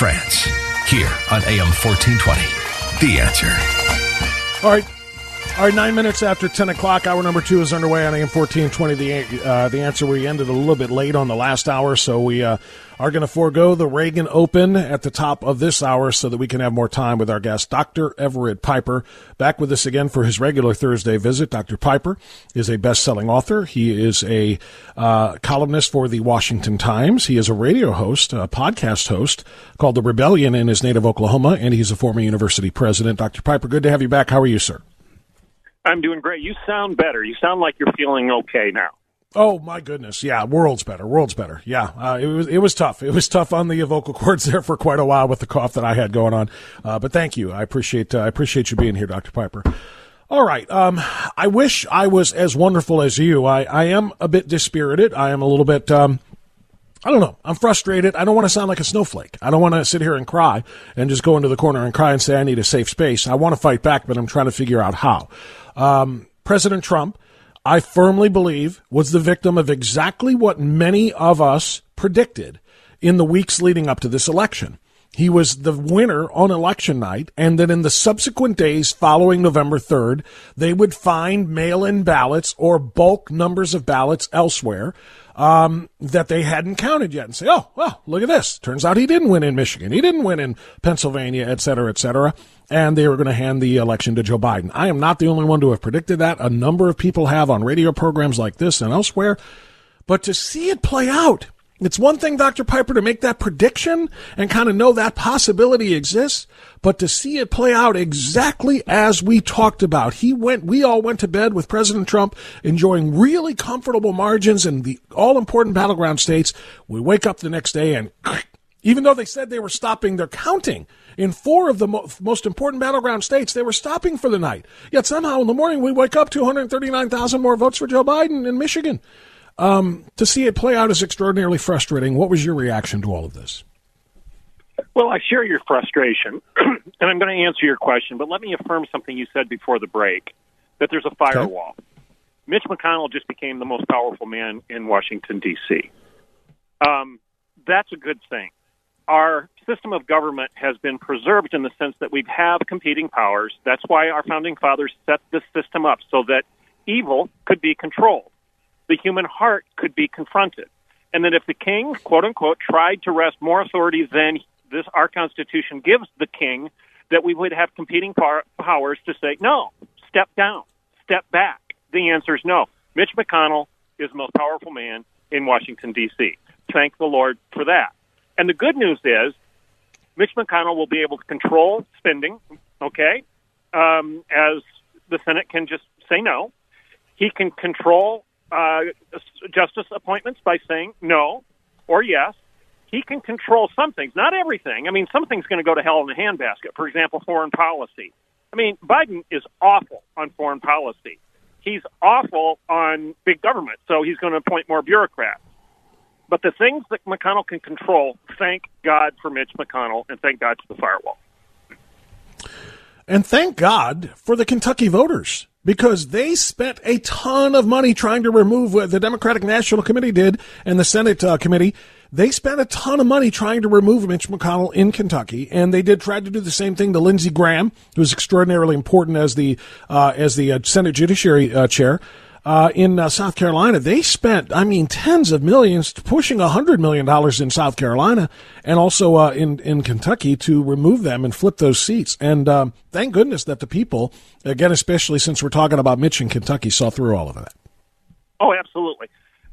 Frantz, here on AM 1420. The answer. All right. All right, nine minutes after 10 o'clock, hour number two is underway on AM 1420. The, uh, the answer, we ended a little bit late on the last hour, so we uh, are going to forego the Reagan Open at the top of this hour so that we can have more time with our guest, Dr. Everett Piper. Back with us again for his regular Thursday visit. Dr. Piper is a best selling author. He is a uh, columnist for the Washington Times. He is a radio host, a podcast host called The Rebellion in his native Oklahoma, and he's a former university president. Dr. Piper, good to have you back. How are you, sir? I'm doing great. You sound better. You sound like you're feeling okay now. Oh my goodness, yeah, world's better, world's better. Yeah, uh, it was it was tough. It was tough on the vocal cords there for quite a while with the cough that I had going on. Uh, but thank you, I appreciate uh, I appreciate you being here, Doctor Piper. All right, um, I wish I was as wonderful as you. I I am a bit dispirited. I am a little bit. Um, I don't know. I'm frustrated. I don't want to sound like a snowflake. I don't want to sit here and cry and just go into the corner and cry and say I need a safe space. I want to fight back, but I'm trying to figure out how. Um, President Trump I firmly believe, was the victim of exactly what many of us predicted in the weeks leading up to this election. He was the winner on election night, and then in the subsequent days following November 3rd, they would find mail in ballots or bulk numbers of ballots elsewhere um, that they hadn't counted yet and say, oh, well, look at this. Turns out he didn't win in Michigan. He didn't win in Pennsylvania, et cetera, et cetera and they were going to hand the election to Joe Biden. I am not the only one to have predicted that. A number of people have on radio programs like this and elsewhere. But to see it play out, it's one thing, Dr. Piper, to make that prediction and kind of know that possibility exists, but to see it play out exactly as we talked about. He went, we all went to bed with President Trump enjoying really comfortable margins in the all important battleground states. We wake up the next day and even though they said they were stopping their counting, in four of the mo- most important battleground states, they were stopping for the night. Yet somehow in the morning we wake up 239,000 more votes for Joe Biden in Michigan. Um, to see it play out is extraordinarily frustrating. What was your reaction to all of this? Well, I share your frustration, and I'm going to answer your question, but let me affirm something you said before the break that there's a firewall. Okay. Mitch McConnell just became the most powerful man in Washington, D.C. Um, that's a good thing our system of government has been preserved in the sense that we have competing powers. That's why our founding fathers set this system up so that evil could be controlled, the human heart could be confronted, and that if the king, quote unquote, tried to wrest more authority than this our Constitution gives the king, that we would have competing par- powers to say no, step down, step back. The answer is no. Mitch McConnell is the most powerful man in Washington D.C. Thank the Lord for that. And the good news is, Mitch McConnell will be able to control spending, okay, um, as the Senate can just say no. He can control uh, justice appointments by saying no or yes. He can control some things, not everything. I mean, some things going to go to hell in a handbasket. For example, foreign policy. I mean, Biden is awful on foreign policy. He's awful on big government, so he's going to appoint more bureaucrats. But the things that McConnell can control, thank God for Mitch McConnell, and thank God for the firewall. And thank God for the Kentucky voters because they spent a ton of money trying to remove what the Democratic National Committee did and the Senate uh, committee. They spent a ton of money trying to remove Mitch McConnell in Kentucky, and they did try to do the same thing to Lindsey Graham, who's extraordinarily important as the uh, as the uh, Senate Judiciary uh, chair uh, in uh, South Carolina, they spent, I mean, tens of millions, pushing a hundred million dollars in South Carolina, and also uh, in in Kentucky to remove them and flip those seats. And um, thank goodness that the people, again, especially since we're talking about Mitch in Kentucky, saw through all of that. Oh, absolutely.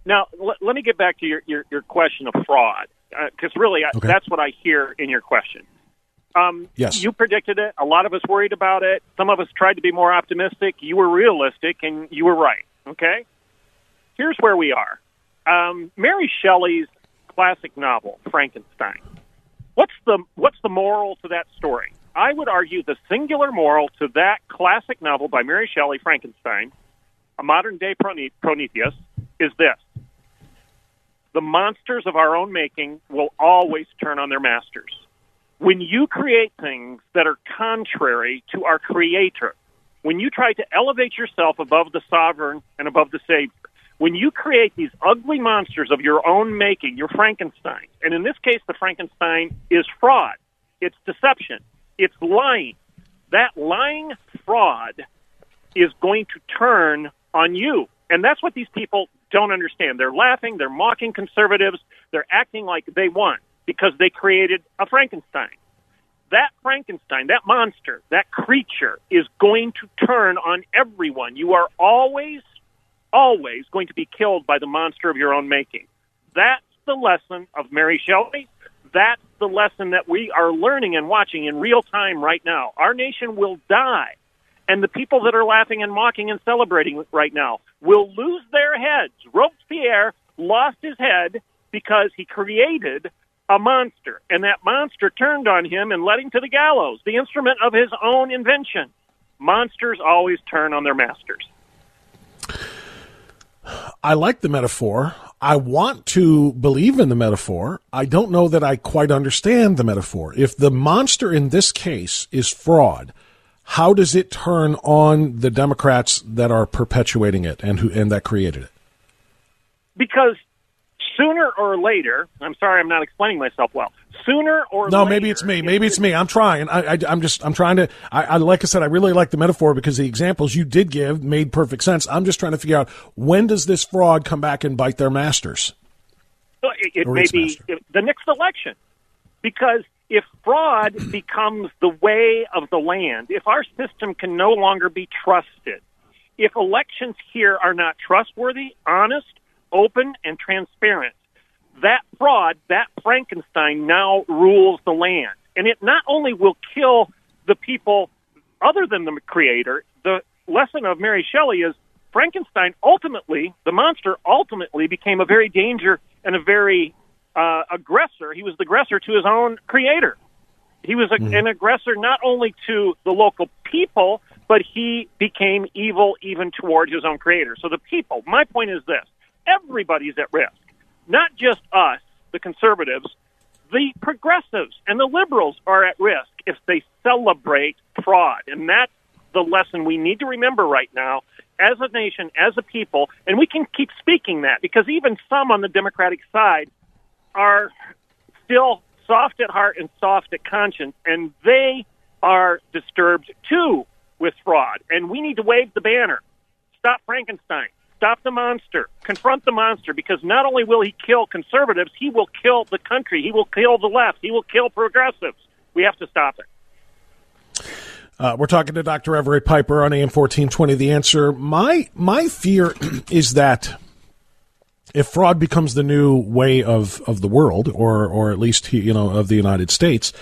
Now, l- let me get back to your your, your question of fraud, because uh, really, okay. that's what I hear in your question. Um, yes. You predicted it. A lot of us worried about it. Some of us tried to be more optimistic. You were realistic, and you were right. Okay? Here's where we are. Um, Mary Shelley's classic novel, Frankenstein. What's the what's the moral to that story? I would argue the singular moral to that classic novel by Mary Shelley, Frankenstein, a modern day Prometheus, is this. The monsters of our own making will always turn on their masters. When you create things that are contrary to our Creator, when you try to elevate yourself above the sovereign and above the Savior, When you create these ugly monsters of your own making, your Frankenstein, and in this case, the Frankenstein is fraud, it's deception, it's lying. That lying fraud is going to turn on you. And that's what these people don't understand. They're laughing, they're mocking conservatives, they're acting like they won because they created a Frankenstein. That Frankenstein, that monster, that creature is going to turn on everyone. You are always, always going to be killed by the monster of your own making. That's the lesson of Mary Shelley. That's the lesson that we are learning and watching in real time right now. Our nation will die and the people that are laughing and mocking and celebrating right now will lose their heads. Robespierre lost his head because he created a monster, and that monster turned on him and led him to the gallows, the instrument of his own invention. Monsters always turn on their masters. I like the metaphor. I want to believe in the metaphor. I don't know that I quite understand the metaphor. If the monster in this case is fraud, how does it turn on the Democrats that are perpetuating it and who and that created it? Because sooner or later, I'm sorry, I'm not explaining myself well. Sooner or no, later, maybe it's me. Maybe it's me. I'm trying. I, I, am just. I'm trying to. I, I, like I said. I really like the metaphor because the examples you did give made perfect sense. I'm just trying to figure out when does this fraud come back and bite their masters? It, it may be the next election, because if fraud becomes the way of the land, if our system can no longer be trusted, if elections here are not trustworthy, honest, open, and transparent, that fraud, that Frankenstein now rules the land. And it not only will kill the people other than the creator, the lesson of Mary Shelley is Frankenstein ultimately, the monster ultimately became a very danger and a very uh, aggressor. He was the aggressor to his own creator. He was a, mm-hmm. an aggressor not only to the local people, but he became evil even toward his own creator. So the people, my point is this everybody's at risk, not just us, the conservatives, the progressives and the liberals are at risk if they celebrate fraud. And that's the lesson we need to remember right now as a nation, as a people. And we can keep speaking that because even some on the Democratic side are still soft at heart and soft at conscience, and they are disturbed too with fraud. And we need to wave the banner. Stop Frankenstein. Stop the monster. Confront the monster because not only will he kill conservatives, he will kill the country. He will kill the left. He will kill progressives. We have to stop it. Uh, we're talking to Dr. Everett Piper on AM 1420. The answer, my my fear is that if fraud becomes the new way of, of the world, or or at least you know of the United States,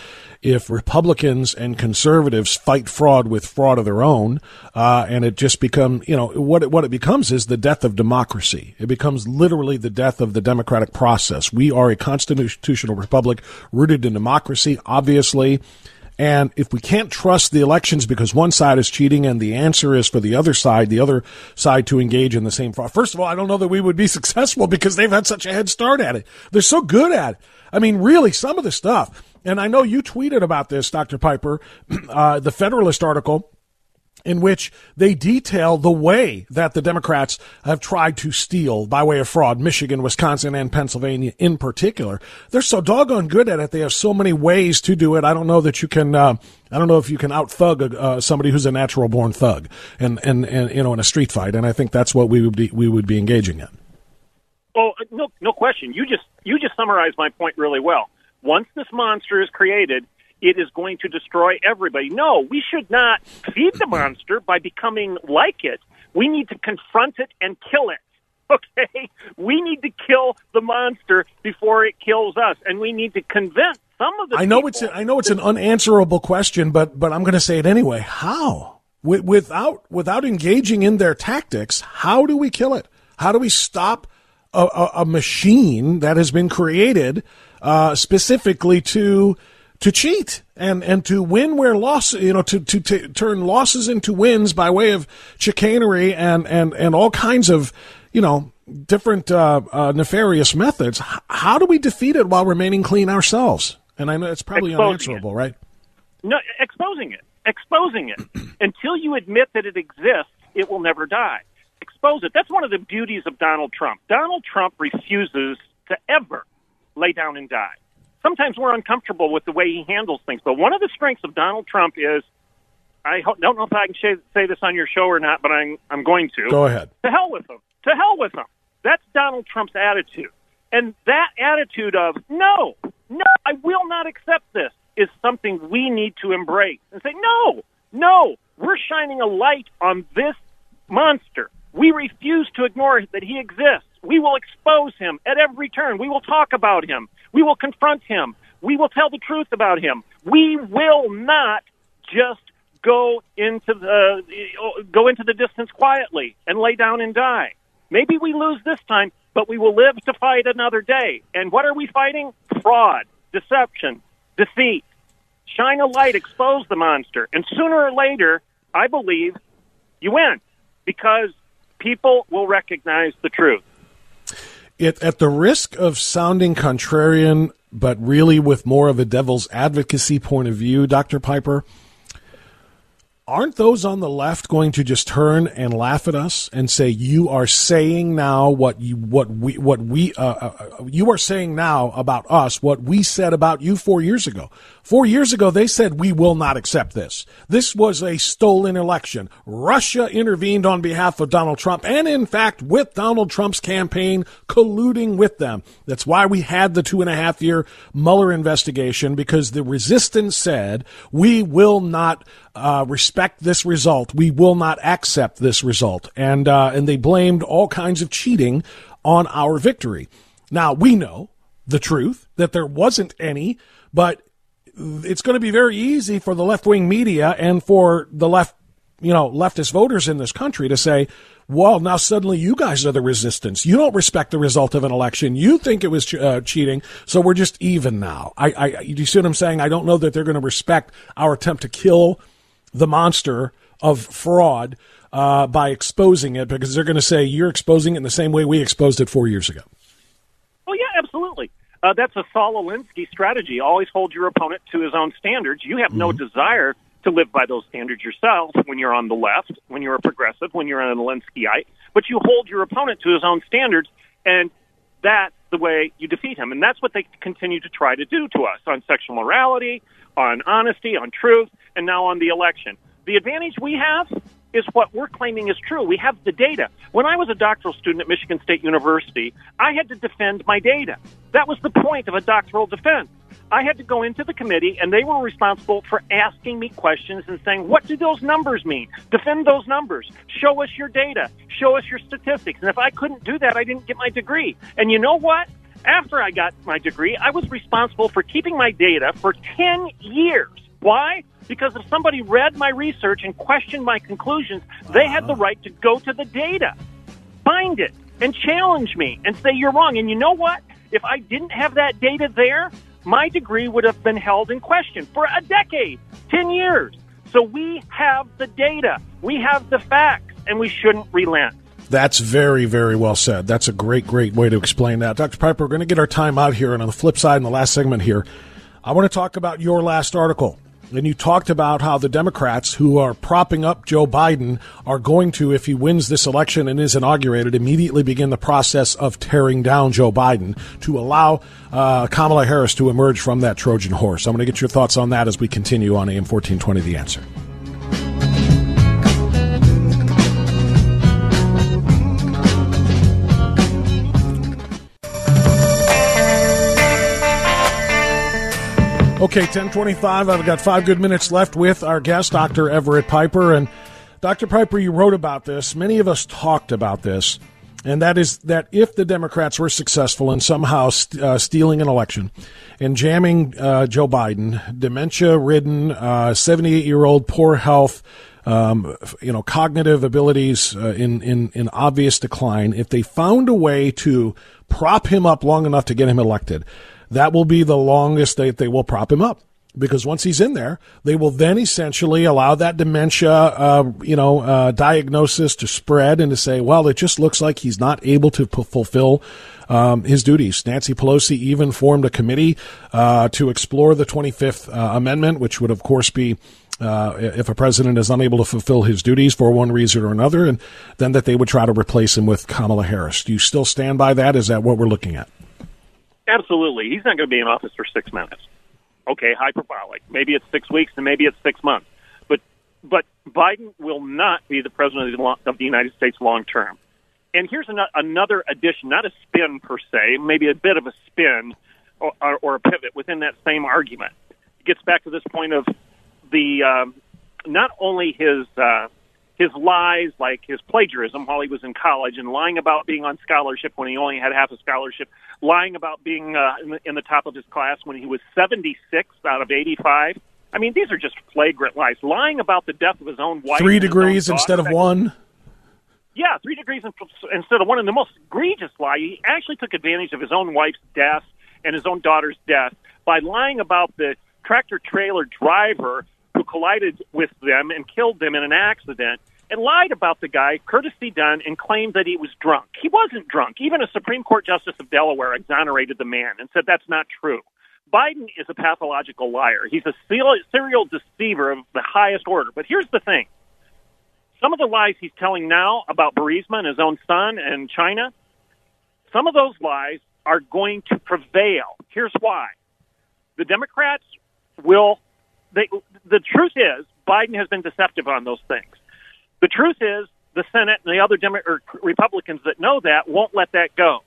if Republicans and conservatives fight fraud with fraud of their own, uh, and it just become you know what it, what it becomes is the death of democracy. It becomes literally the death of the democratic process. We are a constitutional republic rooted in democracy, obviously. And if we can't trust the elections because one side is cheating and the answer is for the other side, the other side to engage in the same fraud. First of all, I don't know that we would be successful because they've had such a head start at it. They're so good at it. I mean, really, some of the stuff. And I know you tweeted about this, Dr. Piper, uh, the Federalist article in which they detail the way that the Democrats have tried to steal by way of fraud, Michigan, Wisconsin, and Pennsylvania in particular. They're so doggone good at it. They have so many ways to do it. I don't know that you can, uh, I don't know if you can out thug uh, somebody who's a natural born thug and, and, and, you know, in a street fight. And I think that's what we would be, we would be engaging in. Oh, no, no question. You just, you just summarized my point really well. Once this monster is created, it is going to destroy everybody. No, we should not feed the monster by becoming like it. We need to confront it and kill it. Okay? We need to kill the monster before it kills us, and we need to convince some of the. I know it's a, I know it's an unanswerable question, but but I'm going to say it anyway. How? Without without engaging in their tactics, how do we kill it? How do we stop a, a, a machine that has been created uh, specifically to to cheat and, and to win where loss, you know, to, to, to turn losses into wins by way of chicanery and, and, and all kinds of, you know, different uh, uh, nefarious methods. How do we defeat it while remaining clean ourselves? And I know it's probably exposing unanswerable, it. right? No, exposing it, exposing it. Until you admit that it exists, it will never die expose it. That's one of the beauties of Donald Trump. Donald Trump refuses to ever lay down and die. Sometimes we're uncomfortable with the way he handles things, but one of the strengths of Donald Trump is I don't know if I can say this on your show or not, but I'm I'm going to. Go ahead. To hell with him. To hell with him. That's Donald Trump's attitude. And that attitude of no, no, I will not accept this is something we need to embrace and say, no, no, we're shining a light on this monster. We refuse to ignore that he exists. We will expose him at every turn. We will talk about him. We will confront him. We will tell the truth about him. We will not just go into the go into the distance quietly and lay down and die. Maybe we lose this time, but we will live to fight another day. And what are we fighting? Fraud, deception, defeat. Shine a light, expose the monster, and sooner or later, I believe you win because people will recognize the truth. It, at the risk of sounding contrarian, but really with more of a devil's advocacy point of view, Dr. Piper, aren't those on the left going to just turn and laugh at us and say you are saying now what you what we what we uh, uh, you are saying now about us what we said about you 4 years ago? 4 years ago they said we will not accept this. This was a stolen election. Russia intervened on behalf of donald trump and in fact with donald trump's campaign colluding with them. That's why we had the two and a half year mueller investigation because the resistance said we will not uh, respect this result. We will not accept this result. And, uh, and they blamed all kinds of cheating on our victory. Now, we know the truth that there wasn't any, but it's going to be very easy for the left wing media and for the left, you know, leftist voters in this country to say, well, now suddenly you guys are the resistance. You don't respect the result of an election. You think it was uh, cheating, so we're just even now. I, I, you see what I'm saying? I don't know that they're going to respect our attempt to kill the monster of fraud uh, by exposing it because they're going to say you're exposing it in the same way we exposed it four years ago. Oh, yeah, absolutely. Uh, that's a Saul Alinsky strategy. Always hold your opponent to his own standards. You have no mm-hmm. desire to live by those standards yourself when you're on the left, when you're a progressive, when you're an Alinskyite, but you hold your opponent to his own standards, and that's the way you defeat him. And that's what they continue to try to do to us on sexual morality, on honesty, on truth, and now on the election. The advantage we have is what we're claiming is true. We have the data. When I was a doctoral student at Michigan State University, I had to defend my data. That was the point of a doctoral defense. I had to go into the committee, and they were responsible for asking me questions and saying, What do those numbers mean? Defend those numbers. Show us your data. Show us your statistics. And if I couldn't do that, I didn't get my degree. And you know what? After I got my degree, I was responsible for keeping my data for 10 years. Why? Because if somebody read my research and questioned my conclusions, they had the right to go to the data, find it, and challenge me and say you're wrong. And you know what? If I didn't have that data there, my degree would have been held in question for a decade, 10 years. So we have the data, we have the facts, and we shouldn't relent. That's very, very well said. That's a great, great way to explain that. Dr. Piper, we're going to get our time out here. And on the flip side, in the last segment here, I want to talk about your last article. And you talked about how the Democrats who are propping up Joe Biden are going to, if he wins this election and is inaugurated, immediately begin the process of tearing down Joe Biden to allow uh, Kamala Harris to emerge from that Trojan horse. I'm going to get your thoughts on that as we continue on AM 1420 The Answer. Okay, 1025. I've got five good minutes left with our guest, Dr. Everett Piper. And Dr. Piper, you wrote about this. Many of us talked about this. And that is that if the Democrats were successful in somehow st- uh, stealing an election and jamming uh, Joe Biden, dementia ridden, 78 uh, year old, poor health, um, you know, cognitive abilities uh, in, in, in obvious decline, if they found a way to prop him up long enough to get him elected, that will be the longest that they will prop him up because once he's in there, they will then essentially allow that dementia, uh, you know, uh, diagnosis to spread and to say, well, it just looks like he's not able to p- fulfill um, his duties. Nancy Pelosi even formed a committee uh, to explore the 25th uh, Amendment, which would, of course, be uh, if a president is unable to fulfill his duties for one reason or another, and then that they would try to replace him with Kamala Harris. Do you still stand by that? Is that what we're looking at? Absolutely. He's not going to be in office for six minutes. Okay, hyperbolic. Maybe it's six weeks, and maybe it's six months. But but Biden will not be the president of the United States long term. And here's another addition, not a spin per se, maybe a bit of a spin or, or, or a pivot within that same argument. It gets back to this point of the um, not only his uh, his lies, like his plagiarism while he was in college, and lying about being on scholarship when he only had half a scholarship, lying about being uh, in, the, in the top of his class when he was 76 out of 85. I mean, these are just flagrant lies. Lying about the death of his own wife. Three degrees instead of one. Yeah, three degrees instead of one. And the most egregious lie, he actually took advantage of his own wife's death and his own daughter's death by lying about the tractor trailer driver collided with them and killed them in an accident and lied about the guy, courtesy done, and claimed that he was drunk. He wasn't drunk. Even a Supreme Court Justice of Delaware exonerated the man and said that's not true. Biden is a pathological liar. He's a serial deceiver of the highest order. But here's the thing some of the lies he's telling now about Burisma and his own son and China, some of those lies are going to prevail. Here's why. The Democrats will they, the truth is Biden has been deceptive on those things. The truth is the Senate and the other Demo- or Republicans that know that won't let that go.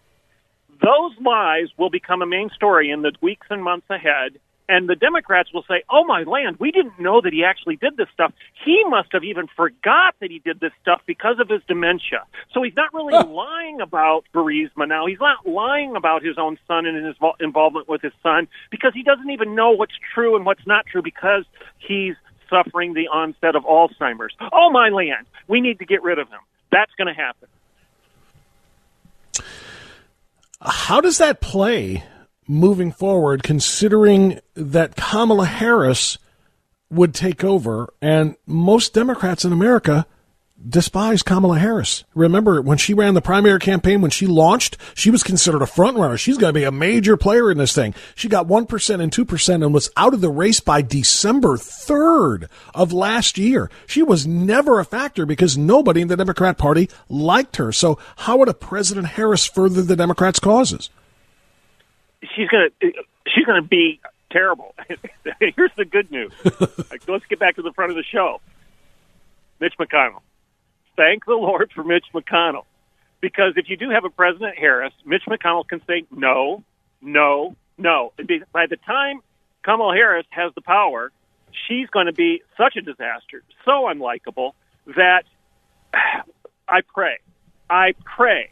Those lies will become a main story in the weeks and months ahead, and the Democrats will say, "Oh my land, we didn't know that he actually did this stuff. He must have even forgot that he did this stuff because of his dementia." So he's not really lying about Burisma now. He's not lying about his own son and his involvement with his son because he doesn't even know what's true and what's not true because he's suffering the onset of Alzheimer's. Oh my land, we need to get rid of him. That's going to happen. How does that play moving forward, considering that Kamala Harris would take over, and most Democrats in America despise Kamala Harris. Remember when she ran the primary campaign, when she launched, she was considered a frontrunner. She's going to be a major player in this thing. She got 1% and 2% and was out of the race by December 3rd of last year. She was never a factor because nobody in the Democrat Party liked her. So how would a President Harris further the Democrats' causes? She's going to she's to be terrible. Here's the good news. Let's get back to the front of the show. Mitch McConnell. Thank the Lord for Mitch McConnell. Because if you do have a President Harris, Mitch McConnell can say no, no, no. By the time Kamala Harris has the power, she's going to be such a disaster, so unlikable that I pray, I pray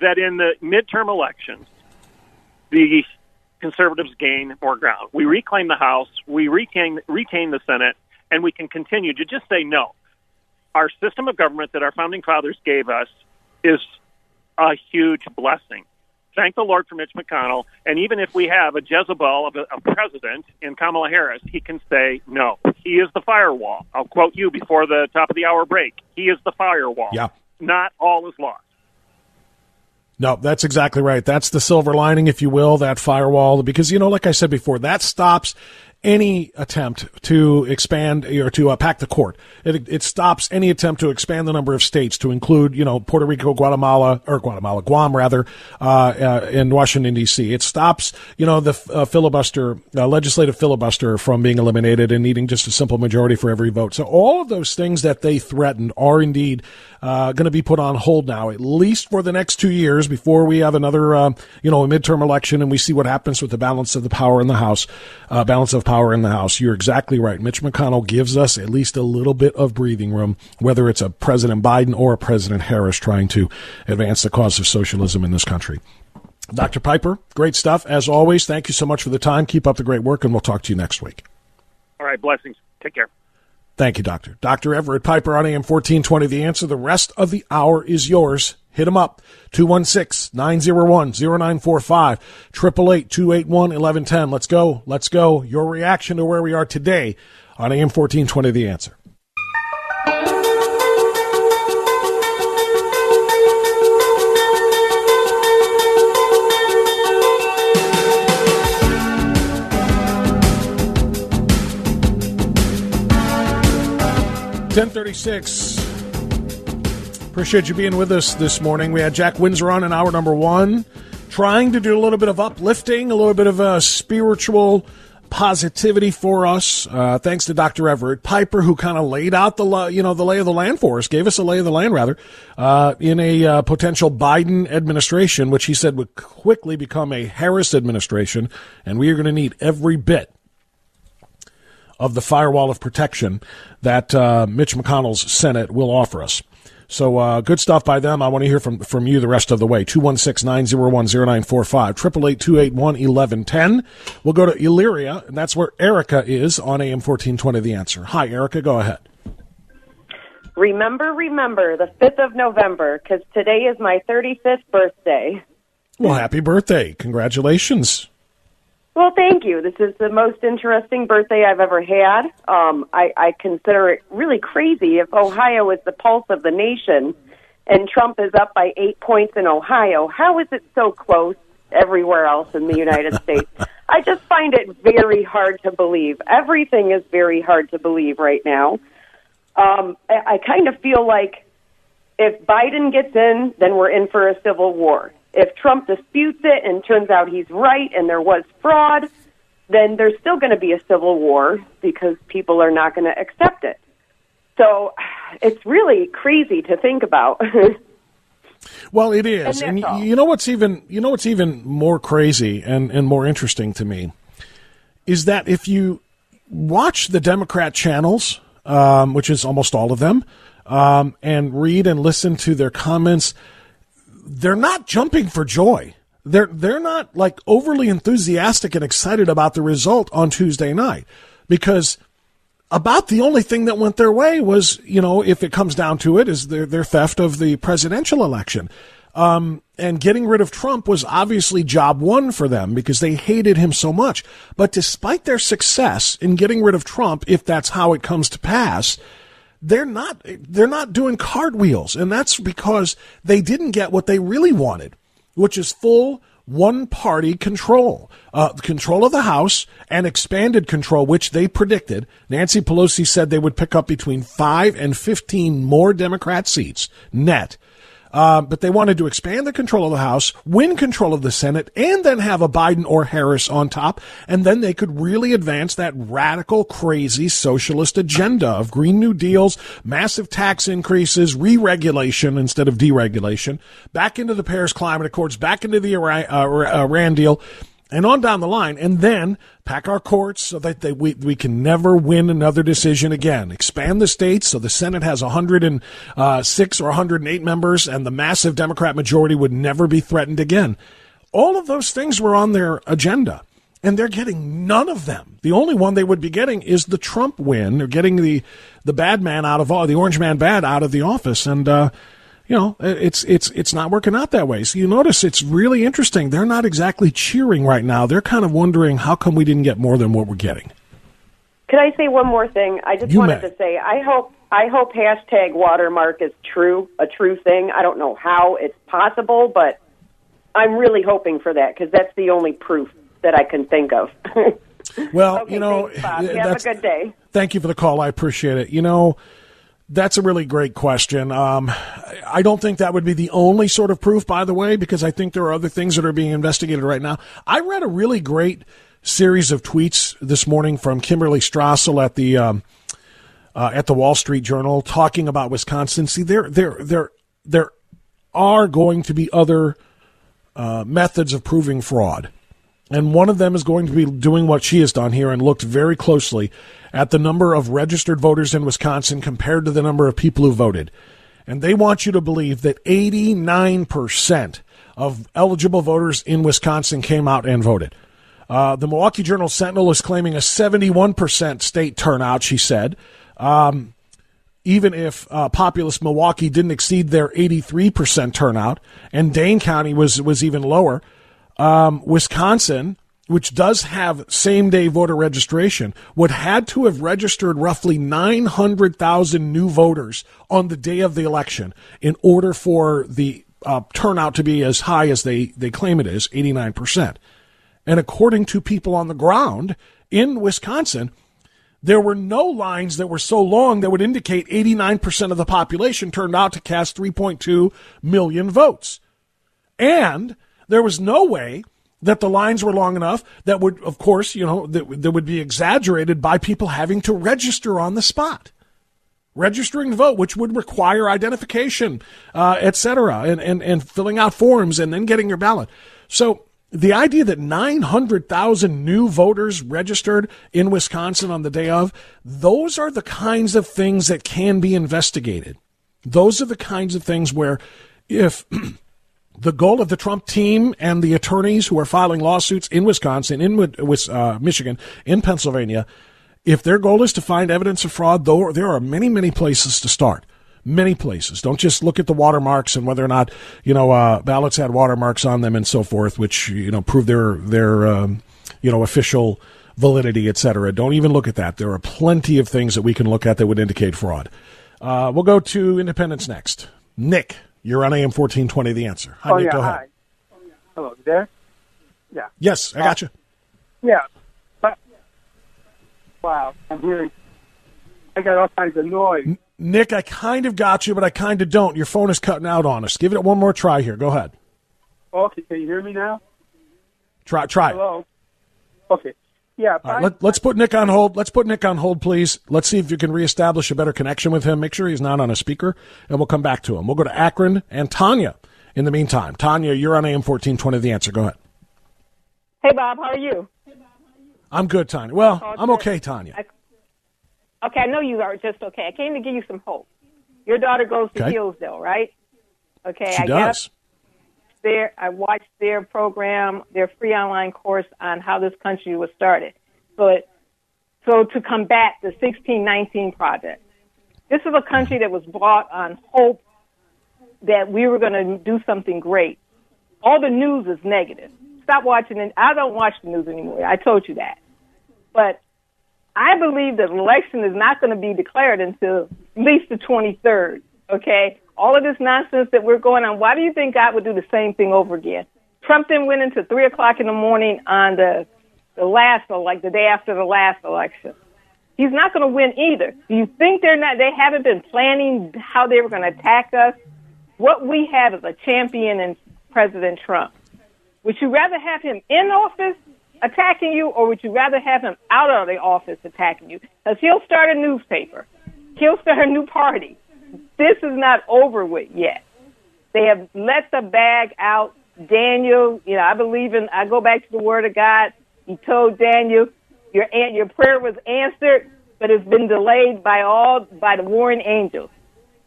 that in the midterm elections, the conservatives gain more ground. We reclaim the House, we retain retain the Senate, and we can continue to just say no. Our system of government that our founding fathers gave us is a huge blessing. Thank the Lord for Mitch McConnell. And even if we have a Jezebel of a, a president in Kamala Harris, he can say no. He is the firewall. I'll quote you before the top of the hour break. He is the firewall. Yeah. Not all is lost. No, that's exactly right. That's the silver lining, if you will, that firewall. Because, you know, like I said before, that stops any attempt to expand or to uh, pack the court. It, it stops any attempt to expand the number of states to include, you know, Puerto Rico, Guatemala, or Guatemala, Guam rather, uh, uh, in Washington D.C. It stops, you know, the uh, filibuster, uh, legislative filibuster from being eliminated and needing just a simple majority for every vote. So all of those things that they threatened are indeed uh, going to be put on hold now, at least for the next two years before we have another, you know, a midterm election and we see what happens with the balance of the power in the House, balance of power in the House. You're exactly right. Mitch McConnell gives us at least a little bit of breathing room, whether it's a President Biden or a President Harris trying to advance the cause of socialism in this country. Dr. Piper, great stuff. As always, thank you so much for the time. Keep up the great work, and we'll talk to you next week. All right. Blessings. Take care. Thank you, Doctor. Dr. Everett Piper on AM 1420. The answer. The rest of the hour is yours. Hit them up. 216-901-0945. 888-281-1110. Let's go. Let's go. Your reaction to where we are today on AM 1420 The Answer. 1036. Appreciate you being with us this morning. We had Jack Windsor on in hour number one, trying to do a little bit of uplifting, a little bit of a spiritual positivity for us. Uh, thanks to Dr. Everett Piper, who kind of laid out the you know the lay of the land for us, gave us a lay of the land rather uh, in a uh, potential Biden administration, which he said would quickly become a Harris administration, and we are going to need every bit of the firewall of protection that uh, Mitch McConnell's Senate will offer us. So uh, good stuff by them. I want to hear from from you the rest of the way. 216-901-0945, 888 We'll go to Elyria, and that's where Erica is on AM 1420 The Answer. Hi, Erica. Go ahead. Remember, remember, the 5th of November, because today is my 35th birthday. Well, happy birthday. Congratulations. Well, thank you. This is the most interesting birthday I've ever had. Um, I, I consider it really crazy if Ohio is the pulse of the nation and Trump is up by eight points in Ohio. How is it so close everywhere else in the United States? I just find it very hard to believe. Everything is very hard to believe right now. Um, I, I kind of feel like if Biden gets in, then we're in for a civil war. If Trump disputes it and turns out he's right and there was fraud, then there's still going to be a civil war because people are not going to accept it. So it's really crazy to think about. well, it is, and, and you know what's even you know what's even more crazy and and more interesting to me is that if you watch the Democrat channels, um, which is almost all of them, um, and read and listen to their comments they're not jumping for joy. They're they're not like overly enthusiastic and excited about the result on Tuesday night because about the only thing that went their way was, you know, if it comes down to it, is their their theft of the presidential election. Um, and getting rid of Trump was obviously job one for them because they hated him so much. But despite their success in getting rid of Trump, if that's how it comes to pass, they're not they're not doing cartwheels. And that's because they didn't get what they really wanted which is full one party control. Uh, control of the house and expanded control which they predicted. Nancy pelosi said they would pick up between 5 and 15 more democrat seats net uh, but they wanted to expand the control of the House, win control of the Senate, and then have a Biden or Harris on top. And then they could really advance that radical, crazy socialist agenda of Green New Deals, massive tax increases, re regulation instead of deregulation, back into the Paris Climate Accords, back into the Iran, uh, Iran deal and on down the line, and then pack our courts so that they, we, we can never win another decision again. Expand the states so the Senate has 106 uh, or 108 members, and the massive Democrat majority would never be threatened again. All of those things were on their agenda, and they're getting none of them. The only one they would be getting is the Trump win. They're getting the the bad man out of the orange man bad out of the office, and. Uh, you know, it's it's it's not working out that way. So you notice it's really interesting. They're not exactly cheering right now. They're kind of wondering how come we didn't get more than what we're getting. Could I say one more thing? I just you wanted may. to say I hope I hope hashtag watermark is true, a true thing. I don't know how it's possible, but I'm really hoping for that because that's the only proof that I can think of. well, okay, you know, thanks, Bob. Eh, you have a good day. Thank you for the call. I appreciate it. You know that's a really great question. Um, I don't think that would be the only sort of proof, by the way, because I think there are other things that are being investigated right now. I read a really great series of tweets this morning from Kimberly Strassel at the um, uh, at the Wall Street Journal talking about Wisconsin. See, there there there there are going to be other uh, methods of proving fraud. And one of them is going to be doing what she has done here and looked very closely at the number of registered voters in Wisconsin compared to the number of people who voted. And they want you to believe that 89% of eligible voters in Wisconsin came out and voted. Uh, the Milwaukee Journal Sentinel is claiming a 71% state turnout, she said. Um, even if uh, populous Milwaukee didn't exceed their 83% turnout, and Dane County was, was even lower. Um, Wisconsin, which does have same day voter registration, would had to have registered roughly 900,000 new voters on the day of the election in order for the uh, turnout to be as high as they, they claim it is, 89%. And according to people on the ground in Wisconsin, There were no lines that were so long that would indicate 89% of the population turned out to cast 3.2 million votes. And there was no way that the lines were long enough that would, of course, you know, that, that would be exaggerated by people having to register on the spot. Registering to vote, which would require identification, uh, et cetera, and, and, and filling out forms and then getting your ballot. So the idea that 900,000 new voters registered in Wisconsin on the day of, those are the kinds of things that can be investigated. Those are the kinds of things where if the goal of the Trump team and the attorneys who are filing lawsuits in Wisconsin, in uh, Michigan, in Pennsylvania, if their goal is to find evidence of fraud, though there are many, many places to start many places. Don't just look at the watermarks and whether or not you know uh, ballots had watermarks on them and so forth, which you know prove their their um, you know official validity, etc. Don't even look at that. There are plenty of things that we can look at that would indicate fraud. Uh, we'll go to Independence next. Nick, you're on AM fourteen twenty. The answer. Hi, oh Nick, yeah, go hi. ahead. Hello, you there? Yeah. Yes, I uh, got you. Yeah. But wow, I'm hearing. I got all kinds of noise. Nick, I kind of got you, but I kind of don't. Your phone is cutting out on us. Give it one more try here. Go ahead. Okay, can you hear me now? Try, try. Hello. Okay. Yeah. Right, let, let's put Nick on hold. Let's put Nick on hold, please. Let's see if you can reestablish a better connection with him. Make sure he's not on a speaker, and we'll come back to him. We'll go to Akron and Tanya in the meantime. Tanya, you're on AM 1420. The answer. Go ahead. Hey, Bob. How are you? I'm good, Tanya. Well, I'm okay, Tanya. Okay, I know you are just okay. I came to give you some hope. Your daughter goes to Okay. Hillsdale, right? Okay, She I does. Their I watched their program, their free online course on how this country was started. So so to combat the 1619 project. This is a country that was brought on hope that we were going to do something great. All the news is negative. Stop watching it. I don't watch the news anymore. I told you that. But I believe that election is not going to be declared until at least the 23rd. Okay? All of this nonsense that we're going on, why do you think God would do the same thing over again? Trump then went into 3 o'clock in the morning on the, the last, like the day after the last election. He's not going to win either. Do you think they're not, they haven't been planning how they were going to attack us? What we have is a champion in President Trump. Would you rather have him in office attacking you, or would you rather have him out of the office attacking you? Because he'll start a newspaper, he'll start a new party. This is not over with yet. They have let the bag out. Daniel, you know, I believe in. I go back to the Word of God. He told Daniel, "Your your prayer was answered, but it's been delayed by all by the warring angels."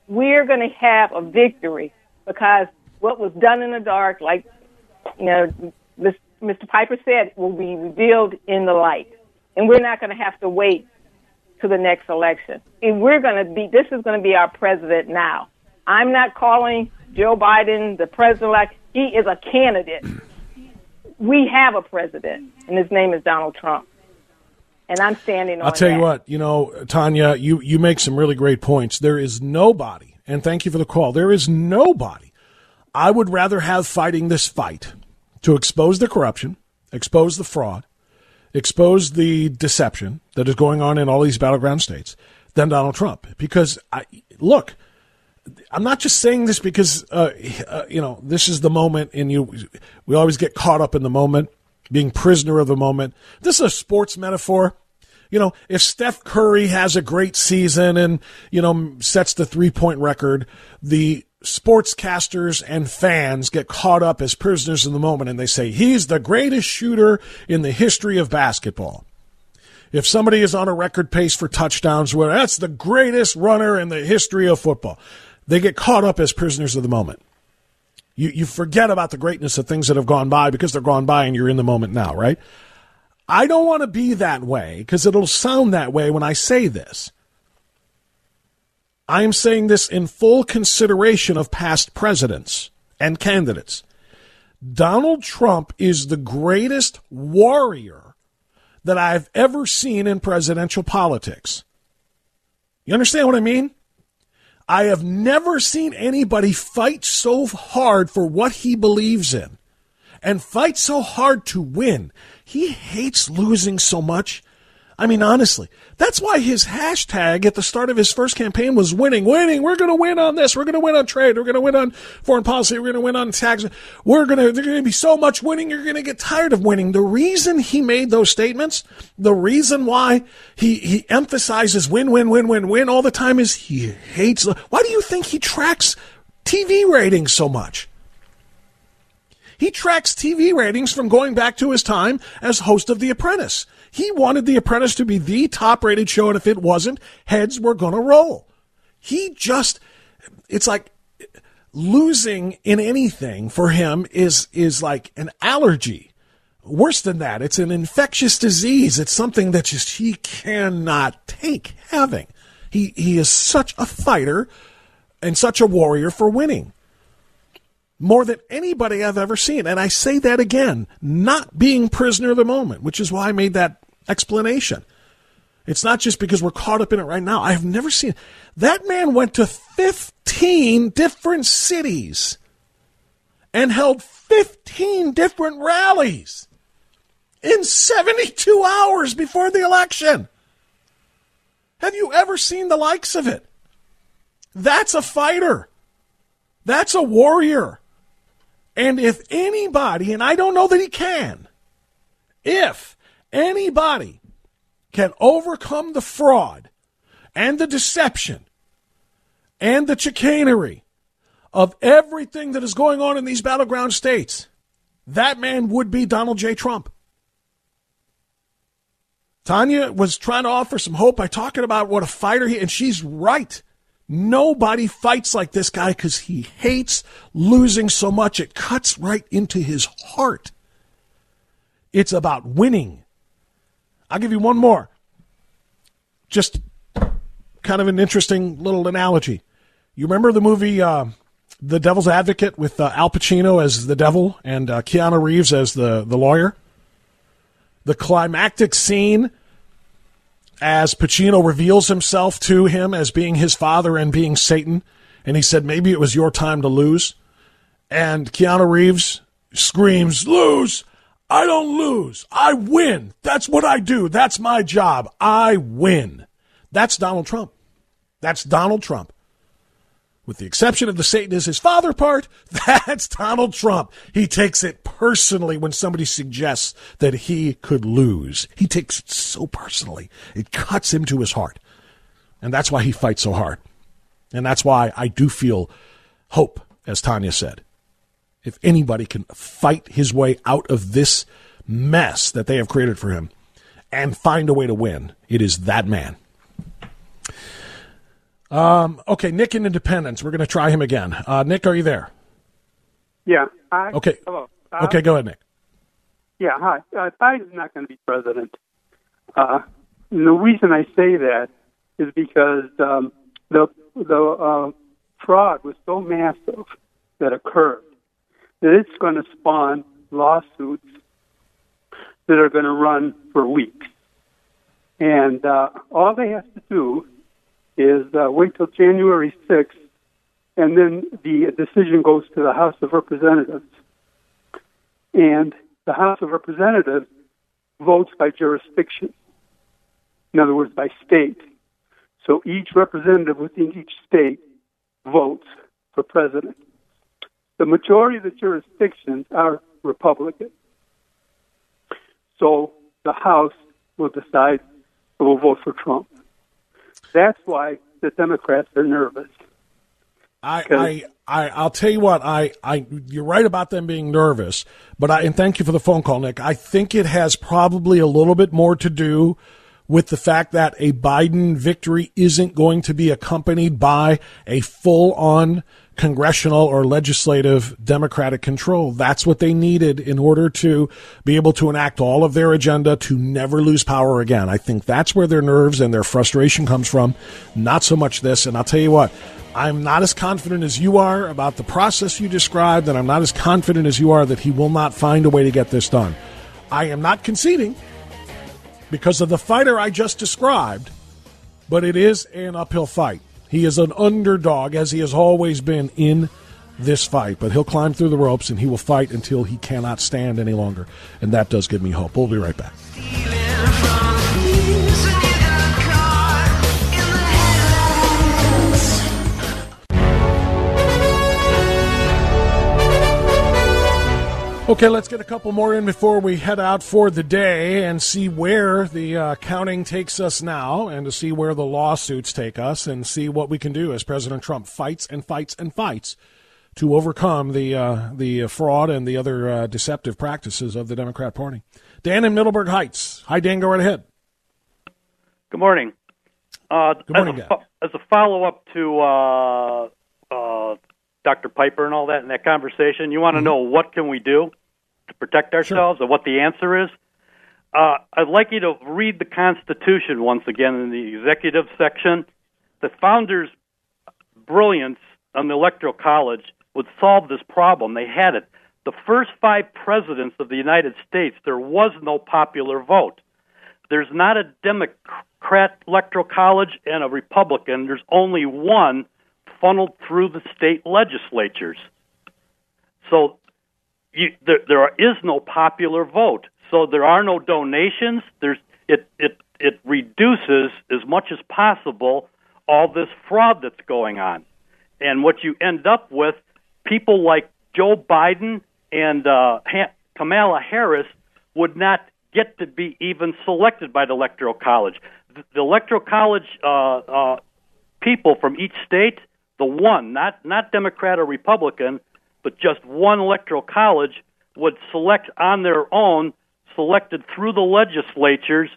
We're going to have a victory because what was done in the dark, like you know, Mr. Piper said, will be revealed in the light, and we're not going to have to wait to the next election. And we're going to be. This is going to be our president now. I'm not calling Joe Biden the president-elect. He is a candidate. We have a president, and his name is Donald Trump. And I'm standing on I'll tell that. you what, you know, Tanya, you, you make some really great points. There is nobody, and thank you for the call, there is nobody I would rather have fighting this fight to expose the corruption, expose the fraud, expose the deception that is going on in all these battleground states than Donald Trump. Because, I look, I'm not just saying this because, uh, uh, you know, this is the moment, and you, we always get caught up in the moment, being prisoner of the moment. This is a sports metaphor. You know, if Steph Curry has a great season and, you know, sets the three point record, the sportscasters and fans get caught up as prisoners in the moment and they say, he's the greatest shooter in the history of basketball. If somebody is on a record pace for touchdowns, well, that's the greatest runner in the history of football. They get caught up as prisoners of the moment. You, you forget about the greatness of things that have gone by because they're gone by and you're in the moment now, right? I don't want to be that way because it'll sound that way when I say this. I am saying this in full consideration of past presidents and candidates. Donald Trump is the greatest warrior that I've ever seen in presidential politics. You understand what I mean? I have never seen anybody fight so hard for what he believes in and fight so hard to win. He hates losing so much. I mean, honestly, that's why his hashtag at the start of his first campaign was winning, winning. We're going to win on this. We're going to win on trade. We're going to win on foreign policy. We're going to win on tax. We're going to, there's going to be so much winning. You're going to get tired of winning. The reason he made those statements, the reason why he, he emphasizes win, win, win, win, win all the time is he hates. Why do you think he tracks TV ratings so much? He tracks TV ratings from going back to his time as host of The Apprentice. He wanted The Apprentice to be the top rated show, and if it wasn't, heads were going to roll. He just, it's like losing in anything for him is, is like an allergy. Worse than that, it's an infectious disease. It's something that just he cannot take having. He, he is such a fighter and such a warrior for winning more than anybody I've ever seen. And I say that again, not being prisoner of the moment, which is why I made that explanation. It's not just because we're caught up in it right now. I have never seen that man went to 15 different cities and held 15 different rallies in 72 hours before the election. Have you ever seen the likes of it? That's a fighter. That's a warrior. And if anybody, and I don't know that he can, if anybody can overcome the fraud and the deception and the chicanery of everything that is going on in these battleground states, that man would be Donald J. Trump. Tanya was trying to offer some hope by talking about what a fighter he, and she's right. Nobody fights like this guy because he hates losing so much. It cuts right into his heart. It's about winning. I'll give you one more. Just kind of an interesting little analogy. You remember the movie uh, The Devil's Advocate with uh, Al Pacino as the devil and uh, Keanu Reeves as the, the lawyer? The climactic scene as Pacino reveals himself to him as being his father and being Satan, and he said, Maybe it was your time to lose. And Keanu Reeves screams, Lose! I don't lose. I win. That's what I do. That's my job. I win. That's Donald Trump. That's Donald Trump. With the exception of the Satan is his father part, that's Donald Trump. He takes it personally when somebody suggests that he could lose. He takes it so personally. It cuts him to his heart. And that's why he fights so hard. And that's why I do feel hope, as Tanya said if anybody can fight his way out of this mess that they have created for him and find a way to win, it is that man. Um, okay, Nick in Independence. We're going to try him again. Uh, Nick, are you there? Yeah. Hi. Okay. Hello. Uh, okay, go ahead, Nick. Yeah. Hi. Uh, Biden's not going to be president. Uh, and the reason I say that is because um, the the uh, fraud was so massive that occurred that it's going to spawn lawsuits that are going to run for weeks. And uh, all they have to do is uh, wait till January 6th, and then the decision goes to the House of Representatives. And the House of Representatives votes by jurisdiction, in other words, by state. So each representative within each state votes for president. The majority of the jurisdictions are Republican. So the House will decide who will vote for Trump. That's why the Democrats are nervous. I, I, I, I'll tell you what, I, I, you're right about them being nervous, but I, and thank you for the phone call, Nick. I think it has probably a little bit more to do with the fact that a Biden victory isn't going to be accompanied by a full on congressional or legislative Democratic control. That's what they needed in order to be able to enact all of their agenda to never lose power again. I think that's where their nerves and their frustration comes from, not so much this. And I'll tell you what, I'm not as confident as you are about the process you described, and I'm not as confident as you are that he will not find a way to get this done. I am not conceding because of the fighter I just described, but it is an uphill fight. He is an underdog, as he has always been in this fight, but he'll climb through the ropes and he will fight until he cannot stand any longer. And that does give me hope. We'll be right back. Okay, let's get a couple more in before we head out for the day and see where the uh, counting takes us now and to see where the lawsuits take us and see what we can do as President Trump fights and fights and fights to overcome the uh, the fraud and the other uh, deceptive practices of the Democrat Party. Dan in Middleburg Heights. Hi, Dan. Go right ahead. Good morning. Uh, Good morning, as, a, as a follow up to uh, uh, Dr. Piper and all that in that conversation, you want to mm-hmm. know what can we do to protect ourselves sure. and what the answer is? Uh, I'd like you to read the Constitution once again in the executive section. The founders' brilliance on the Electoral College would solve this problem. They had it. The first five presidents of the United States, there was no popular vote. There's not a Democrat Electoral College and a Republican. There's only one funneled through the state legislatures. So you, there, there is no popular vote. So there are no donations. There's it it it reduces as much as possible all this fraud that's going on, and what you end up with people like Joe Biden and uh, Kamala Harris would not get to be even selected by the Electoral College. The, the Electoral College uh, uh, people from each state, the one, not not Democrat or Republican, but just one Electoral College would select on their own, selected through the legislatures,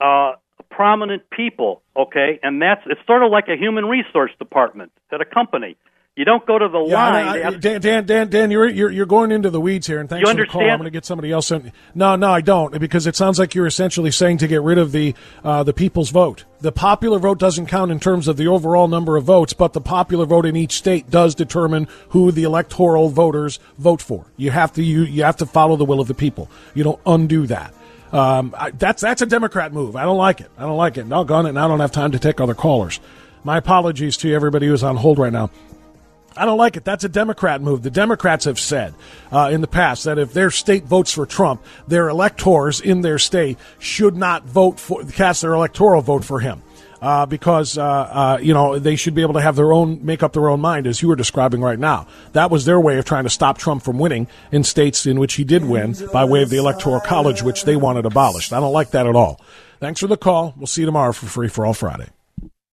uh, prominent people. Okay, and that's it's sort of like a human resource department at a company. You don't go to the yeah, line. I, I, Dan, Dan, Dan, Dan, you're, you're you're going into the weeds here, and thanks you for the call. I'm going to get somebody else in. No, no, I don't, because it sounds like you're essentially saying to get rid of the uh, the people's vote. The popular vote doesn't count in terms of the overall number of votes, but the popular vote in each state does determine who the electoral voters vote for. You have to you, you have to follow the will of the people. You don't undo that. Um, I, that's that's a Democrat move. I don't like it. I don't like it. Doggone it, and I don't have time to take other callers. My apologies to everybody who's on hold right now. I don't like it. That's a Democrat move. The Democrats have said uh, in the past that if their state votes for Trump, their electors in their state should not vote for cast their electoral vote for him. Uh, because uh, uh, you know they should be able to have their own make up their own mind, as you were describing right now. That was their way of trying to stop Trump from winning in states in which he did win by way of the electoral college, which they wanted abolished. I don't like that at all. Thanks for the call. We'll see you tomorrow for free for all Friday.